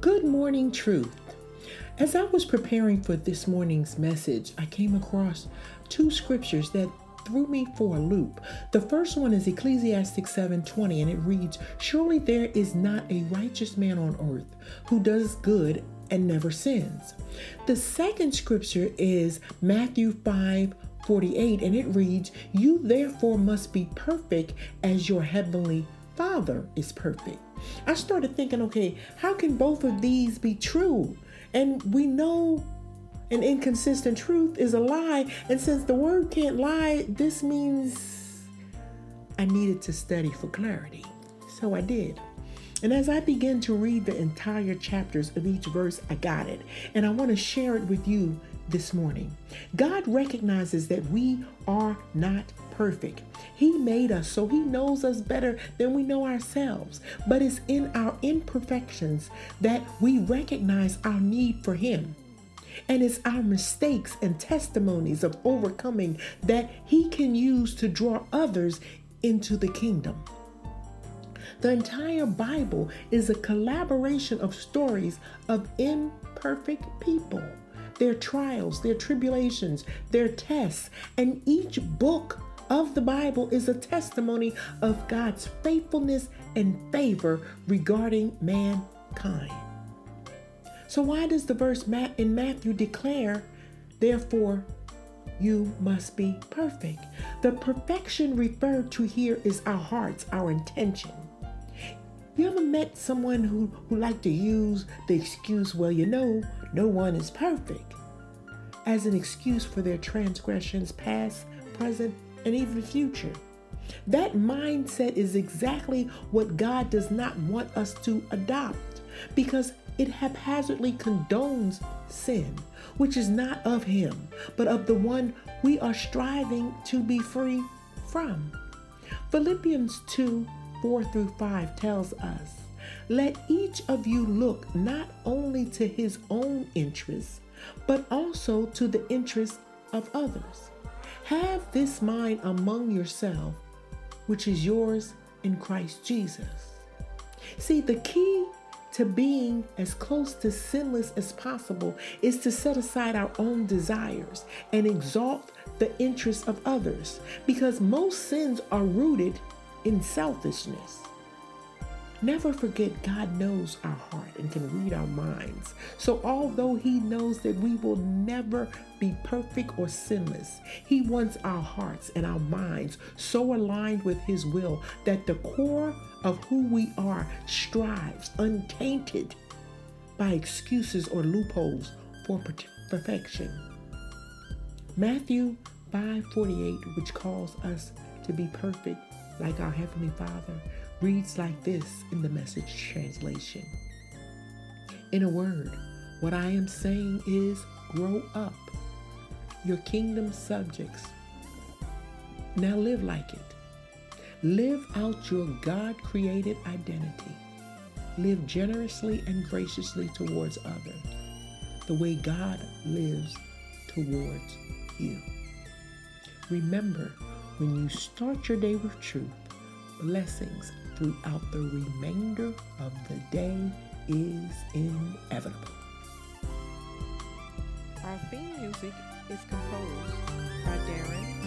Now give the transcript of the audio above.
Good morning, truth. As I was preparing for this morning's message, I came across two scriptures that threw me for a loop. The first one is Ecclesiastes 7:20 and it reads, "Surely there is not a righteous man on earth who does good and never sins." The second scripture is Matthew 5:48 and it reads, "You therefore must be perfect as your heavenly Father is perfect." I started thinking, okay, how can both of these be true? And we know an inconsistent truth is a lie. And since the word can't lie, this means I needed to study for clarity. So I did. And as I began to read the entire chapters of each verse, I got it. And I want to share it with you this morning. God recognizes that we are not perfect. He made us so He knows us better than we know ourselves. But it's in our imperfections that we recognize our need for Him. And it's our mistakes and testimonies of overcoming that He can use to draw others into the kingdom. The entire Bible is a collaboration of stories of imperfect people, their trials, their tribulations, their tests, and each book of the Bible is a testimony of God's faithfulness and favor regarding mankind. So, why does the verse in Matthew declare, therefore, you must be perfect? The perfection referred to here is our hearts, our intention. You ever met someone who, who like to use the excuse, well, you know, no one is perfect, as an excuse for their transgressions, past, present, and even future. That mindset is exactly what God does not want us to adopt because it haphazardly condones sin, which is not of Him, but of the one we are striving to be free from. Philippians 2 4 through 5 tells us, Let each of you look not only to his own interests, but also to the interests of others. Have this mind among yourself, which is yours in Christ Jesus. See, the key to being as close to sinless as possible is to set aside our own desires and exalt the interests of others because most sins are rooted in selfishness. Never forget God knows our heart and can read our minds. So, although He knows that we will never be perfect or sinless, He wants our hearts and our minds so aligned with His will that the core of who we are strives untainted by excuses or loopholes for perfection. Matthew 5:48 which calls us to be perfect like our heavenly Father reads like this in the message translation. In a word, what I am saying is grow up. Your kingdom subjects. Now live like it. Live out your God created identity. Live generously and graciously towards others, the way God lives towards you. Remember, when you start your day with truth, blessings throughout the remainder of the day is inevitable. Our theme music is composed by Darren